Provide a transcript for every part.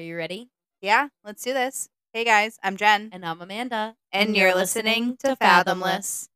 Are you ready? Yeah, let's do this. Hey guys, I'm Jen, And I'm Amanda. and you're listening to Fathomless.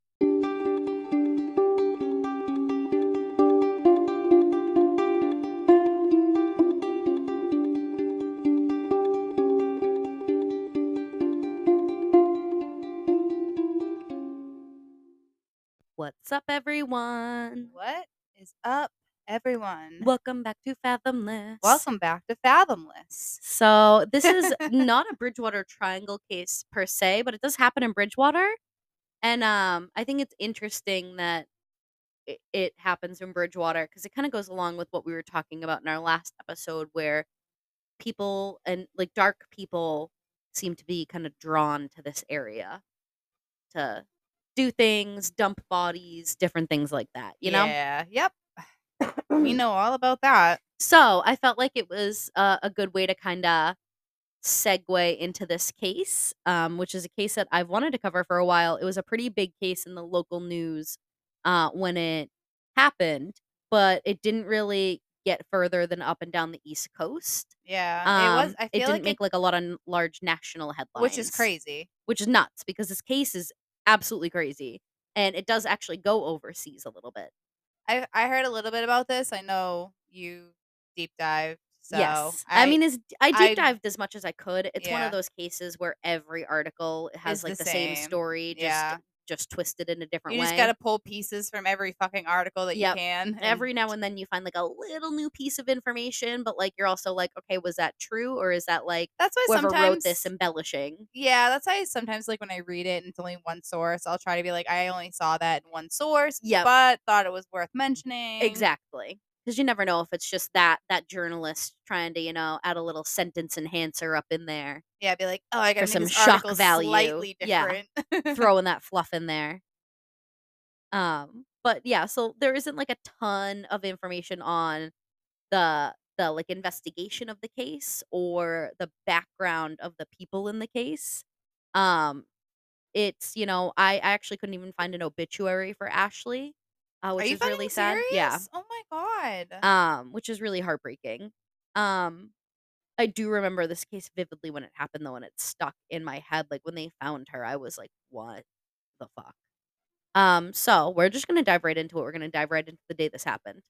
What's up, everyone? What is up, everyone? Welcome back to Fathomless. Welcome back to Fathomless. So, this is not a Bridgewater Triangle case per se, but it does happen in Bridgewater. And um, I think it's interesting that it, it happens in Bridgewater because it kind of goes along with what we were talking about in our last episode, where people and like dark people seem to be kind of drawn to this area to do things, dump bodies, different things like that, you know? Yeah, yep. We know all about that. So I felt like it was uh, a good way to kind of segue into this case, um, which is a case that I've wanted to cover for a while. It was a pretty big case in the local news uh, when it happened, but it didn't really get further than up and down the East Coast. Yeah, Um, it was. I it feel didn't like make it, like a lot of large national headlines, which is crazy. which is nuts because this case is absolutely crazy, and it does actually go overseas a little bit. I I heard a little bit about this. I know you deep dived. So yes, I, mean, is I deep I- dived as much as I could. It's one of those cases where every article has like the the, same. same. story, just Yeah. Just twisted in a different you way. You just gotta pull pieces from every fucking article that Yep. you can. and- Every now and then you find like a little new piece of information, but like you're also like, okay, was that true or is that like that's why whoever sometimes wrote this embellishing? Yeah, that's why sometimes like when I read it and it's only one source, I'll try to be like, I only saw that in one source, Yep. but thought it was worth mentioning. Exactly. Because you never know if it's just that that journalist trying to, you know, add a little sentence enhancer up in there, Yeah, be like, oh, I make some shock value. slightly Yeah. throwing that fluff in there. Um, but yeah, so there isn't like a ton of information on the the like investigation of the case or the background of the people in the case. Um, it's you know I, I actually couldn't even find an obituary for Ashley, uh, Are which you is really sad. Yeah. Oh my god. um, which is really heartbreaking. Um, I do remember this case vividly when it happened though, and it stuck in my head. Like when they found her, I was like, "What the fuck?" Um, so we're just gonna dive right into it. We're gonna dive right into the day this happened.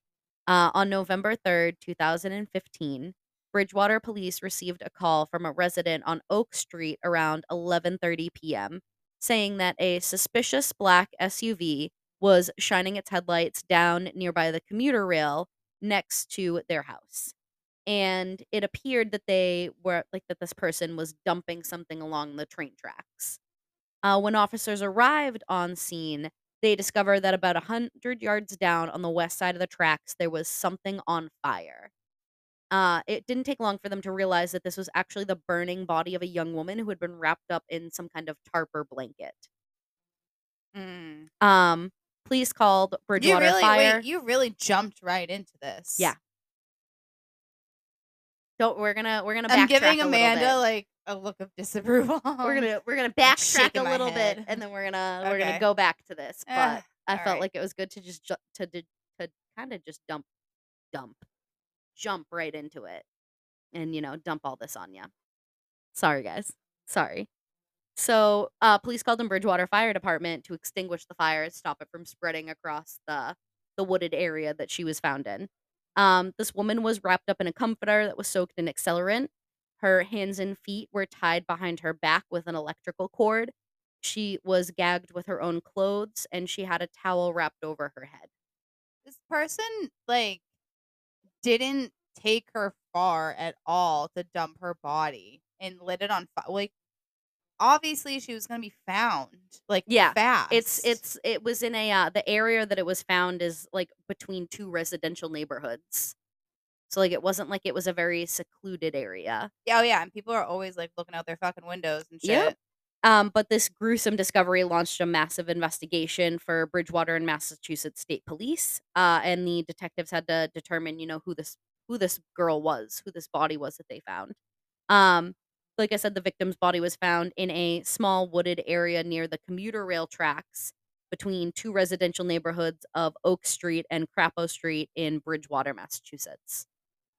Uh, on November third, two thousand and fifteen, Bridgewater police received a call from a resident on Oak Street around eleven thirty p.m. saying that a suspicious black SUV was shining its headlights down nearby the commuter rail next to their house. And it appeared that they were like that this person was dumping something along the train tracks. Uh, when officers arrived on scene, they discovered that about a 100 yards down on the west side of the tracks, there was something on fire. Uh, it didn't take long for them to realize that this was actually the burning body of a young woman who had been wrapped up in some kind of tarp or blanket. Mm. Um, police called You Bridgewater really Fire. wait, you really jumped right into this. Yeah. Don't we're gonna we're gonna I'm giving a Amanda bit. like a look of disapproval. we're gonna we're gonna backtrack a little bit and then we're gonna we're gonna go back to this. But Eh, I felt right. like it was good to just ju- to to, to kind of just dump dump jump right into it and you know dump all this on you. Sorry guys. Sorry. So, uh, police called in Bridgewater Fire Department to extinguish the fire and stop it from spreading across the the wooded area that she was found in. Um, this woman was wrapped up in a comforter that was soaked in accelerant. Her hands and feet were tied behind her back with an electrical cord. She was gagged with her own clothes, and she had a towel wrapped over her head. this person like didn't take her far at all to dump her body and lit it on fire. Like obviously she was gonna be found like Yeah, fast. It's it's it was in a uh, the area that it was found is like between two residential neighborhoods. So like it wasn't like it was a very secluded area. yeah, oh yeah, and people are always like looking out their fucking windows and shit. Yep. Um, but this gruesome discovery launched a massive investigation for Bridgewater and Massachusetts State Police. Uh, and the detectives had to determine, you know, who this who this girl was, who this body was that they found. Um, like I said, the victim's body was found in a small wooded area near the commuter rail tracks between two residential neighborhoods of Oak Street and Crapo Street in Bridgewater, Massachusetts.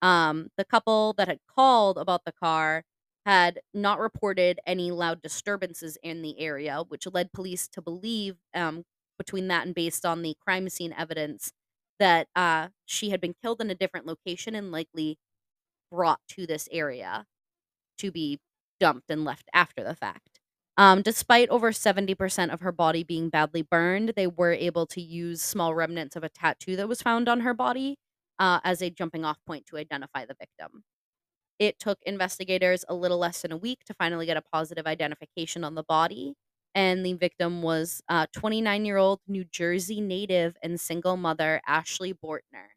Um, the couple that had called about the car had not reported any loud disturbances in the area, which led police to believe, um, between that and based on the crime scene evidence, that uh, she had been killed in a different location and likely brought to this area to be dumped and left after the fact. Um, despite over 70% of her body being badly burned, they were able to use small remnants of a tattoo that was found on her body uh, as a jumping off point to identify the victim. It took investigators a little less than a week to finally get a positive identification on the body. And the victim was 29 year old New Jersey native and single mother Ashley Bortner.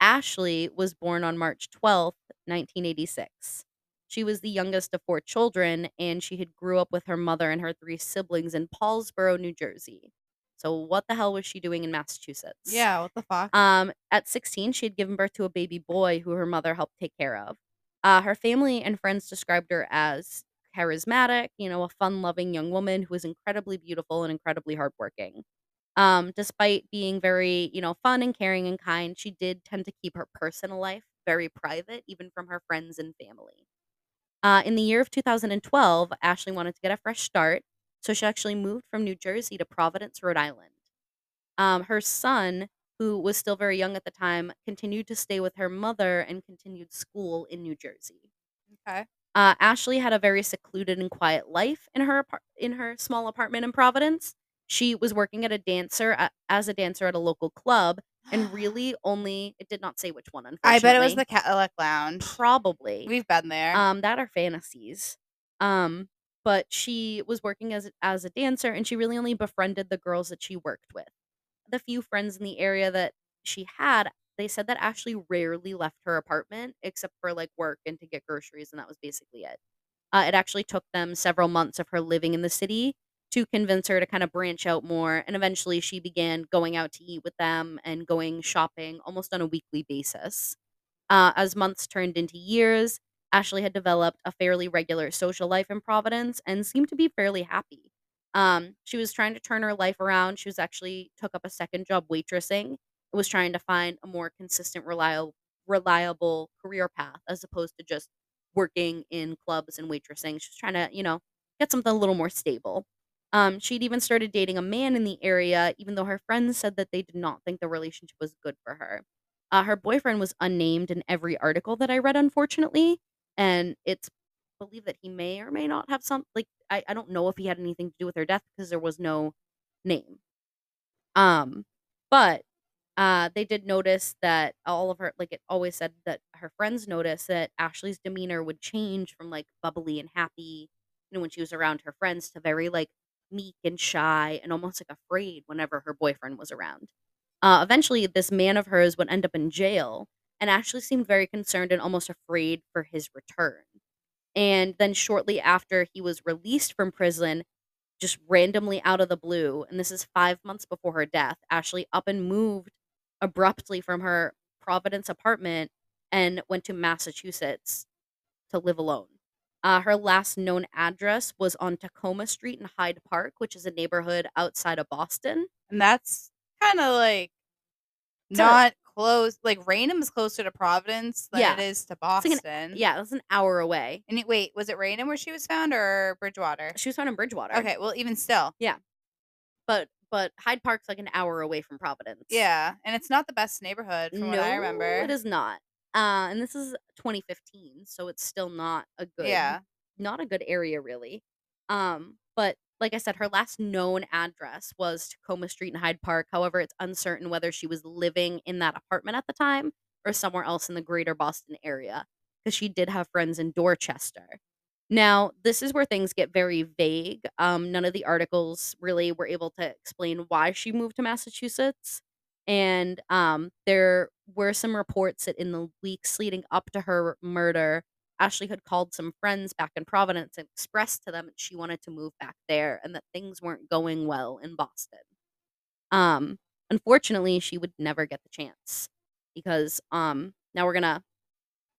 Ashley was born on March 12th, 1986. She was the youngest of four children, and she had grew up with her mother and her three siblings in Paulsboro, New Jersey. So what the hell was she doing in Massachusetts? Yeah, what the fuck? Um, at 16, she had given birth to a baby boy who her mother helped take care of. Uh, her family and friends described her as charismatic, you know, a fun-loving young woman who was incredibly beautiful and incredibly hardworking. Um, despite being very, you know, fun and caring and kind, she did tend to keep her personal life very private, even from her friends and family. Uh, in the year of 2012, Ashley wanted to get a fresh start, so she actually moved from New Jersey to Providence, Rhode Island. Um, her son, who was still very young at the time, continued to stay with her mother and continued school in New Jersey. Okay. Uh, Ashley had a very secluded and quiet life in her apart- in her small apartment in Providence. She was working at a dancer as a dancer at a local club, and really only it did not say which one, unfortunately. I bet it was the Cadillac Lounge. Probably. We've been there. Um, that are fantasies. Um, but she was working as as a dancer, and she really only befriended the girls that she worked with. The few friends in the area that she had, they said that Ashley rarely left her apartment except for like work and to get groceries, and that was basically it. Uh, it actually took them several months of her living in the city to convince her to kind of branch out more, and eventually she began going out to eat with them and going shopping almost on a weekly basis. Uh, as months turned into years, Ashley had developed a fairly regular social life in Providence and seemed to be fairly happy. Um, she was trying to turn her life around. She was actually took up a second job waitressing. and Was trying to find a more consistent, reliable, reliable career path as opposed to just working in clubs and waitressing. She was trying to, you know, get something a little more stable. Um, she'd even started dating a man in the area, even though her friends said that they did not think the relationship was good for her. Uh, her boyfriend was unnamed in every article that I read, unfortunately, and it's believed that he may or may not have some like I, I don't know if he had anything to do with her death because there was no name. Um, but uh, they did notice that all of her like it always said that her friends noticed that Ashley's demeanor would change from like bubbly and happy, you know, when she was around her friends to very like meek and shy and almost like afraid whenever her boyfriend was around. Uh, eventually, this man of hers would end up in jail, and Ashley seemed very concerned and almost afraid for his return. And then, shortly after he was released from prison, just randomly out of the blue, and this is five months before her death, Ashley up and moved abruptly from her Providence apartment and went to Massachusetts to live alone. Uh, her last known address was on Tacoma Street in Hyde Park, which is a neighborhood outside of Boston. and that's kind of like It's a- not close. Like Raynham is closer to Providence than Yeah. it is to It's like Boston. an- yeah, that's an hour away. And it, wait, was it Raynham where she was found or Bridgewater? She was found in Bridgewater. Okay, well, even still, Yeah. but but Hyde Park's like an hour away from Providence. yeah, and it's not the best neighborhood from what I remember. it is not. Uh, and this is 2015, so it's still not a good, Yeah. not a good area really. Um, but like I said, her last known address was Tacoma Street in Hyde Park. However, it's uncertain whether she was living in that apartment at the time or somewhere else in the greater Boston area because she did have friends in Dorchester. Now, this is where things get very vague. Um, none of the articles really were able to explain why she moved to Massachusetts. And um, there were some reports that in the weeks leading up to her murder, Ashley had called some friends back in Providence and expressed to them that she wanted to move back there and that things weren't going well in Boston. Um, unfortunately, she would never get the chance because um, now we're gonna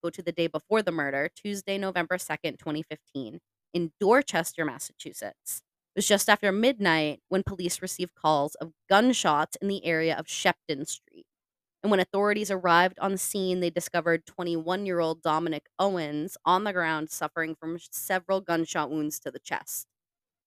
go to the day before the murder, Tuesday, November 2nd, 2015, in Dorchester, Massachusetts. It was just after midnight when police received calls of gunshots in the area of Shepton Street. And when authorities arrived on the scene, they discovered 21 year old Dominic Owens on the ground suffering from several gunshot wounds to the chest.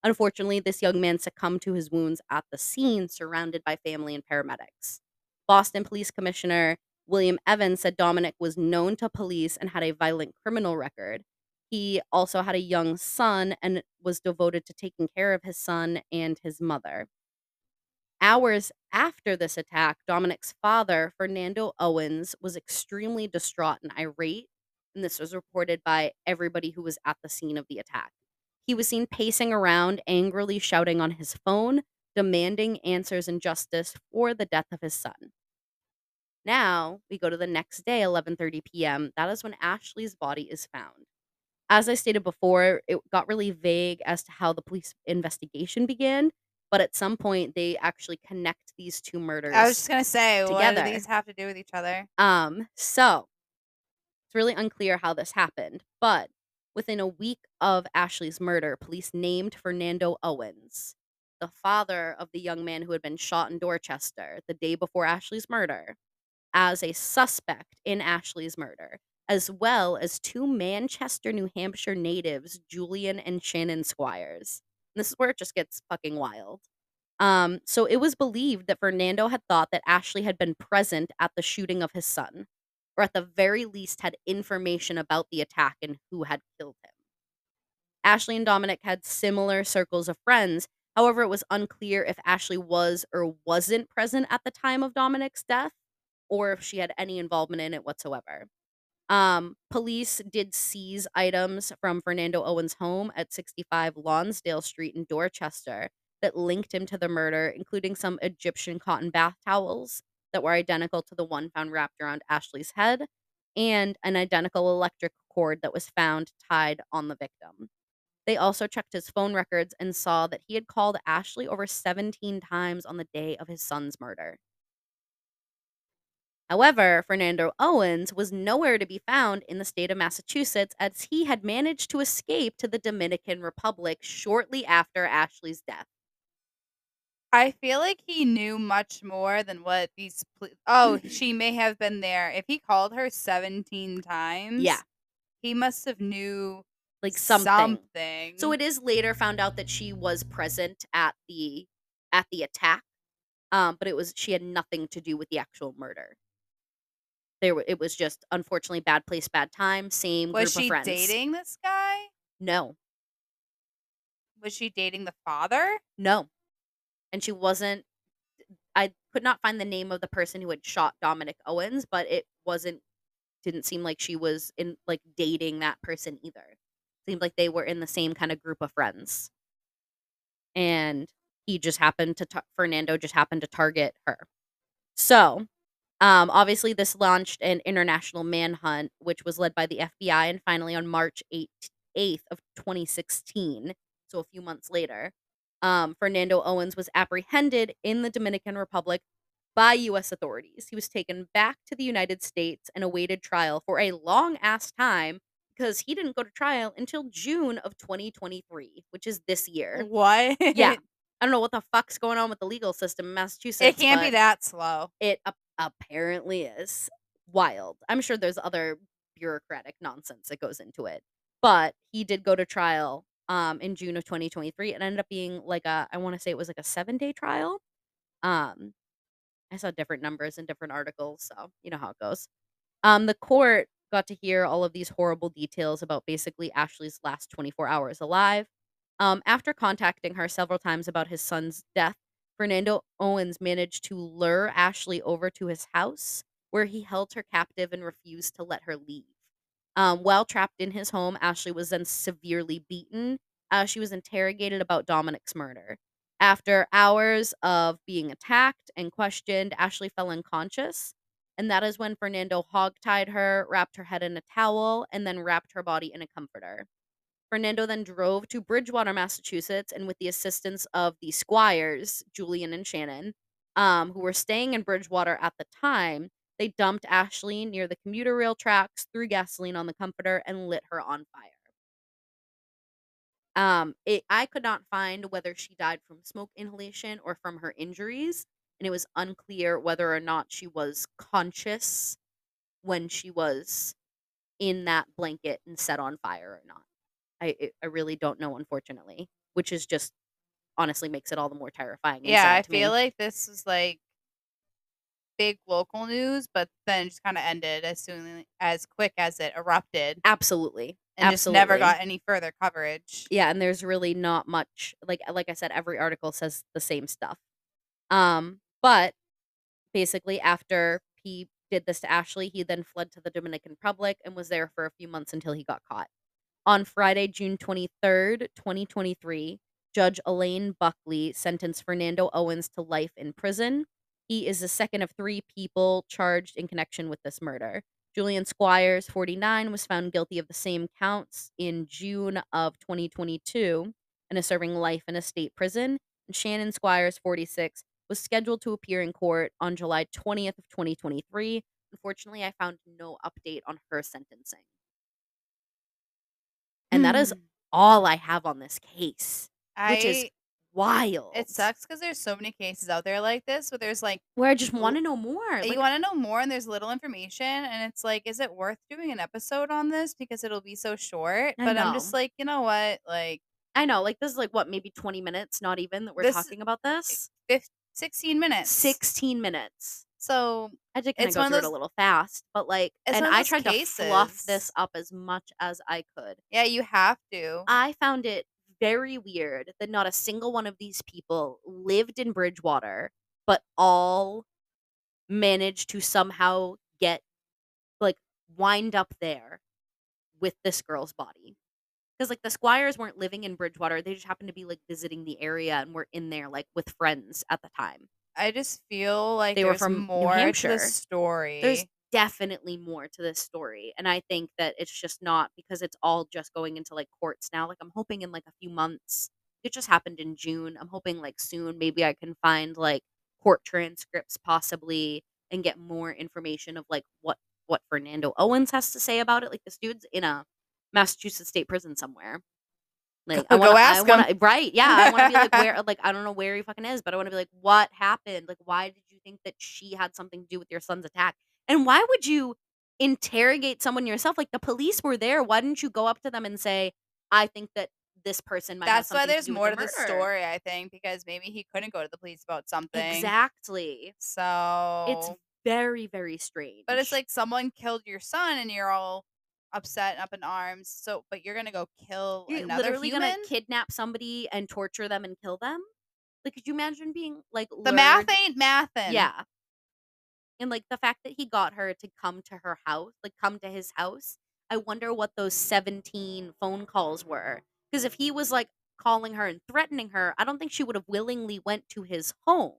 Unfortunately, this young man succumbed to his wounds at the scene, surrounded by family and paramedics. Boston Police Commissioner William Evans said Dominic was known to police and had a violent criminal record. He also had a young son and was devoted to taking care of his son and his mother. Hours after this attack, Dominic's father, Fernando Owens, was extremely distraught and irate, and this was reported by everybody who was at the scene of the attack. He was seen pacing around, angrily shouting on his phone, demanding answers and justice for the death of his son. Now, we go to the next day, 11:30 p.m. That is when Ashley's body is found. As I stated before, it got really vague as to how the police investigation began, but at some point they actually connect these two murders. I was just gonna say, what do these have to do with each other? Um, so it's really unclear how this happened, but within a week of Ashley's murder, police named Fernando Owens, the father of the young man who had been shot in Dorchester the day before Ashley's murder, as a suspect in Ashley's murder, as well as two Manchester, New Hampshire natives, Julian and Shannon Squires. And this is where it just gets fucking wild. Um, so it was believed that Fernando had thought that Ashley had been present at the shooting of his son, or at the very least had information about the attack and who had killed him. Ashley and Dominic had similar circles of friends. However, it was unclear if Ashley was or wasn't present at the time of Dominic's death, or if she had any involvement in it whatsoever. Um, police did seize items from Fernando Owens' home at 65 Lonsdale Street in Dorchester that linked him to the murder, including some Egyptian cotton bath towels that were identical to the one found wrapped around Ashley's head, and an identical electric cord that was found tied on the victim. They also checked his phone records and saw that he had called Ashley over 17 times on the day of his son's murder. However, Fernando Owens was nowhere to be found in the state of Massachusetts as he had managed to escape to the Dominican Republic shortly after Ashley's death. I feel like he knew much more than what these. Pl- oh, she may have been there. If he called her seventeen times, Yeah. he must have knew Like something. something. So it is later found out that she was present at the at the attack. Um, but it was she had nothing to do with the actual murder. There it was just unfortunately bad place, bad time, same was group she of friends. dating this guy? No. Was she dating the father? No. And she wasn't I could not find the name of the person who had shot Dominic Owens, but it wasn't didn't seem like she was in like dating that person either. Seemed like they were in the same kind of group of friends. And he just happened to ta- Fernando just happened to target her. So, um obviously this launched an international manhunt which was led by the FBI and finally on March 8th, 8th of 2016, so a few months later, um, Fernando Owens was apprehended in the Dominican Republic by U.S. authorities. He was taken back to the United States and awaited trial for a long ass time because he didn't go to trial until June of 2023, which is this year. What? Yeah. I don't know what the fuck's going on with the legal system in Massachusetts. it can't be that slow. It apparently is wild. I'm sure there's other bureaucratic nonsense that goes into it. But he did go to trial um in June of 2023 and ended up being like a I want to say it was like a 7-day trial. Um I saw different numbers in different articles, so you know how it goes. Um the court got to hear all of these horrible details about basically Ashley's last 24 hours alive. Um after contacting her several times about his son's death, Fernando Owens managed to lure Ashley over to his house where he held her captive and refused to let her leave. Um, while trapped in his home, Ashley was then severely beaten as she was interrogated about Dominic's murder. After hours of being attacked and questioned, Ashley fell unconscious. And that is when Fernando hogtied her, wrapped her head in a towel, and then wrapped her body in a comforter. Fernando then drove to Bridgewater, Massachusetts, and with the assistance of the squires, Julian and Shannon, um, who were staying in Bridgewater at the time, they dumped Ashley near the commuter rail tracks, threw gasoline on the comforter, and lit her on fire. Um, it, I could not find whether she died from smoke inhalation or from her injuries. and it was unclear whether or not she was conscious when she was in that blanket and set on fire or not. I I really don't know, unfortunately, which is just honestly makes it all the more terrifying. Yeah, I to me. feel like this was like big local news, but then just kind of ended as soon as quick as it erupted absolutely, and just never got any further coverage. yeah and there's really not much like like i said every article says the same stuff um but basically after he did this to ashley he then fled to the dominican republic and was there for a few months until he got caught on friday june 23rd 2023 judge elaine buckley sentenced fernando owens to life in prison he is the second of three people charged in connection with this murder Julian Squires, 49, was found guilty of the same counts in June of 2022 and is serving life in a state prison. And Shannon Squires, 46, was scheduled to appear in court on July 20th of 2023. Unfortunately, I found no update on her sentencing. And that is Hmm. all I have on this case, I which is wild. it sucks because there's so many cases out there like this where there's like Where I just want to know more. you want to know more and there's little information and it's like is it worth doing an episode on this because it'll be so short I but i'm just like you know what like I know, like this is like what, maybe 20 minutes, not even that we're talking about this. fif- 16 minutes 16 minutes. So I did kind of It's go one of through it a little fast, but like, It's and one of I those tried to fluff cases. this up as much as I could. yeah you have to I found it very weird that not a single one of these people lived in Bridgewater, but all managed to somehow get like wind up there with this girl's body. Because like the Squires weren't living in Bridgewater, they just happened to be like visiting the area and were in there like with friends at the time. I just feel like They were there's from New more to the story There's definitely more to this story. And I think that it's just not because it's all just going into like courts now. Like I'm hoping in like a few months. It just happened in June. I'm hoping like soon maybe I can find like court transcripts possibly and get more information of like what what Fernando Owens has to say about it. Like this dude's in a Massachusetts state prison somewhere. Like I Go want ask I wanna, eh, right? Yeah, I want to be like where like I don't know where he fucking is, but I want to be like what happened? Like why did you think that she had something to do with your son's attack? And why would you interrogate someone yourself? Like the police were there. Why didn't you go up to them and say, "I think that this person might." have that's why there's to more to the story i think because maybe he couldn't go to the police about something Exactly. so It's very very strange. But it's like someone killed your son and you're all upset and up in arms. So, but you're gonna go kill you're another literally human. gonna kidnap somebody and torture them and kill them. Like, could you imagine being like the math ain't mathin'. Yeah. And like the fact that he got her to come to her house, like come to his house, I wonder what those 17 phone calls were. Because if he was like calling her and threatening her, I don't think she would have willingly went to his home.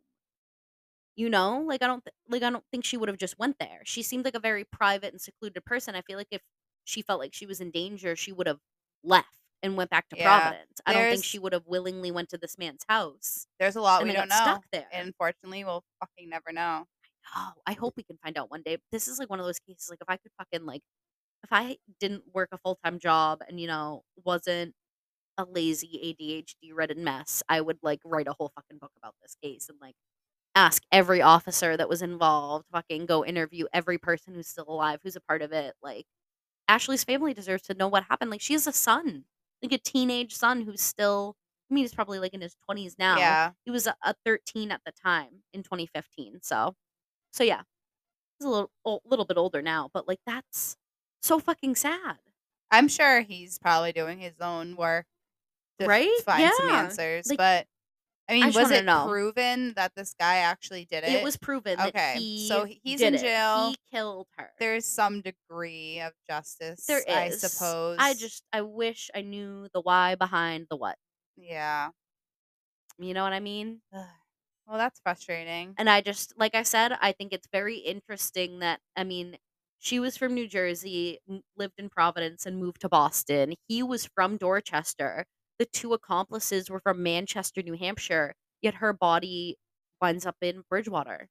You know, like I don't th- like I don't think she would have just went there. She seemed like a very private and secluded person. I feel like if she felt like she was in danger, she would have left and went back to Yeah, Providence. I don't think she would have willingly went to this man's house There's a lot and we then don't got know. stuck there. And unfortunately, we'll fucking never know. Oh, I hope we can find out one day. This is like one of those cases. Like, if I could fucking like, if I didn't work a full time job and you know wasn't a lazy ADHD ridden mess, I would like write a whole fucking book about this case and like ask every officer that was involved. Fucking go interview every person who's still alive, who's a part of it. Like, Ashley's family deserves to know what happened. Like, she has a son, like a teenage son who's still. I mean, he's probably like in his twenties now Yeah. he was a, a 13 at the time in 2015 so so yeah he's a little a little bit older now but like that's so fucking sad I'm sure he's probably doing his own work Right? find some answers. Like, but I mean, just was it know. proven that this guy actually did it? it was proven that Okay, he so he's in it. jail. he killed her There's some degree of justice, there I suppose. i just i wish i knew the why behind the what yeah. you know what i mean Well, that's frustrating. And I just, like I said, I think it's very interesting that, I mean, she was from New Jersey, lived in Providence, and moved to Boston. He was from Dorchester. The two accomplices were from Manchester, New Hampshire, yet her body winds up in Bridgewater.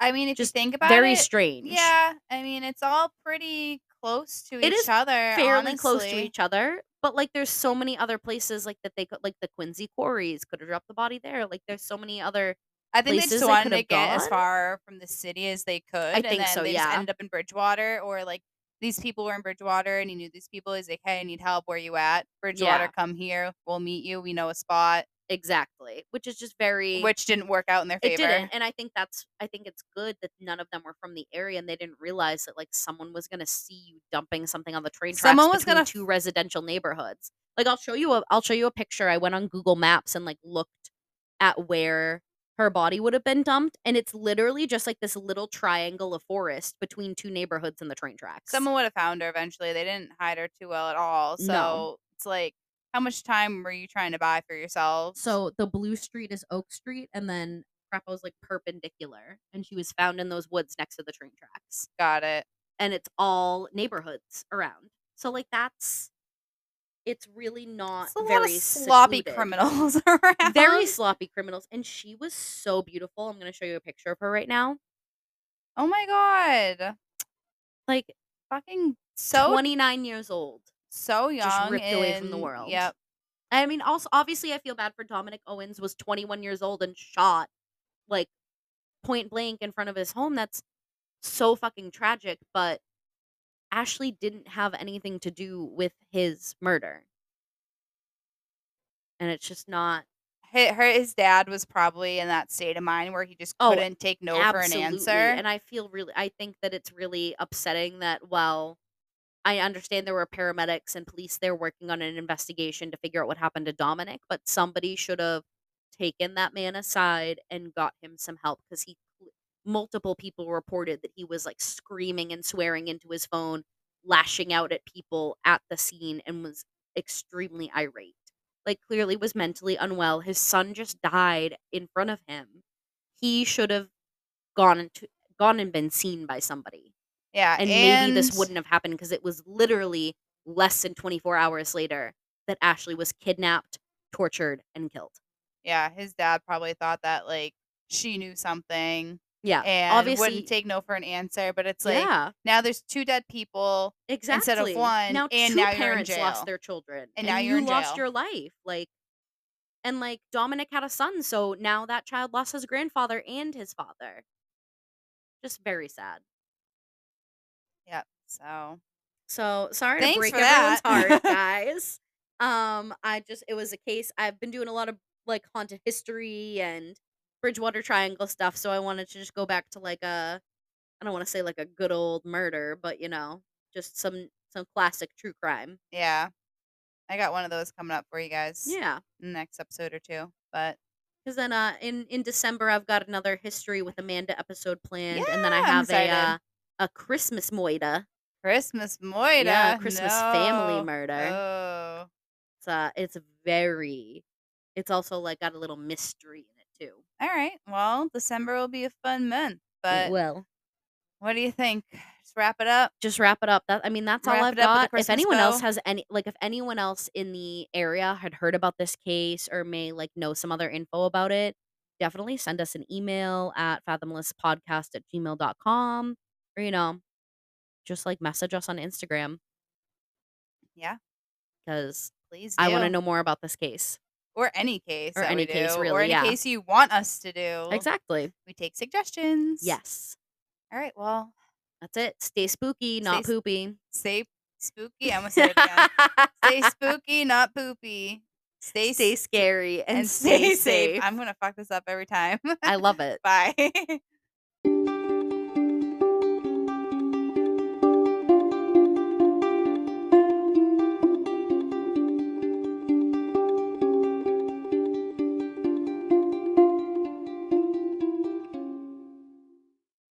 I mean, if Just you think about Very it, very strange. yeah. I mean, it's all pretty close to It each other. Fairly close to each other, but like there's so many other places like that they could, like the Quincy quarries could have dropped the body there. Like there's so many other I think they just wanted to get as far from the city as they could. and think then so, They just yeah. ended up in Bridgewater, or like these people were in Bridgewater, and he knew these people. He's like, "Hey, I need help. Where you at? Bridgewater, Yeah. come here. We'll meet you. We know a spot." Exactly, which is just very Which didn't work out in their favor. It didn't, and I think that's I think it's good that none of them were from the area, and they didn't realize that like someone was gonna see you dumping something on the train tracks Someone was gonna two residential neighborhoods. Like I'll show you a I'll show you a picture. I went on Google Maps and like looked at where her body would have been dumped, and it's literally just like this little triangle of forest between two neighborhoods and the train tracks. Someone would have found her eventually. They didn't hide her too well at all. So No. it's like, how much time were you trying to buy for yourselves? So the blue street is Oak Street, and then Freppo's like perpendicular, and she was found in those woods next to the train tracks. got it. and it's all neighborhoods around. So like that's it's really not It's very sloppy secluded. criminals around. Very sloppy criminals and she was so beautiful. I'm going to show you a picture of her right now. Oh my god. Like Fucking so 29 years old. so young. just ripped away from the world. Yep. I mean also obviously I feel bad for Dominic Owens was 21 years old and shot like point blank in front of his home. That's so fucking tragic, but Ashley didn't have anything to do with his murder. And it's just not Her, his dad was probably in that state of mind where he just Oh, couldn't take no for an answer. And I feel really I think that it's really upsetting that while I understand there were paramedics and police there working on an investigation to figure out what happened to Dominic, but somebody should have taken that man aside and got him some help because he multiple people reported that he was like screaming and swearing into his phone, lashing out at people at the scene and was extremely irate. Like clearly was mentally unwell. His son just died in front of him. He should have gone into gone and been seen by somebody. yeah, And, maybe this wouldn't have happened because it was literally less than 24 hours later that Ashley was kidnapped, tortured, and killed. Yeah, his dad probably thought that like she knew something Yeah. and obviously wouldn't take no for an answer. But it's like yeah, now there's two dead people. exactly. Instead of one, now and two now parents lost their children, And now you're you lost your life. Like, and like Dominic had a son, so now that child lost his grandfather and his father. Just very sad. Yep. So So sorry Thanks to break everyone's heart, guys. um, I just it was a case. I've been doing a lot of like haunted history and Bridgewater Triangle stuff, so I wanted to just go back to like a I don't want to say like a good old murder, but you know, just some some classic true crime. yeah, I got one of those coming up for you guys. Yeah. next episode or two. But Because then uh in in December I've got another history with Amanda episode planned, and then I have a uh, a Christmas moida. Christmas Moida, Yeah, Christmas family no. murder. Oh, It's uh it's very it's also like got a little mystery in it too. All right. Well, December will be a fun month. But well, what do you think? Just wrap it up. just wrap it up. That I mean, that's all I've it up with a got. If anyone else has any, like, if anyone else in the area had heard about this case or may like know some other info about it, definitely send us an email at fathomlesspodcast at gmail.com or you know, just like message us on Instagram Yeah, because please. I want to know more about this case. Or any case, Or any case, do, or really, any yeah. case you want us to do. Exactly. We take suggestions. Yes. All right. Well, That's it. Stay spooky, not Stay poopy. stay spooky. I'm gonna say it again. stay spooky, not poopy. Stay, Stay scary and, and stay stay safe. safe. I'm gonna fuck this up every time. I love it. Bye.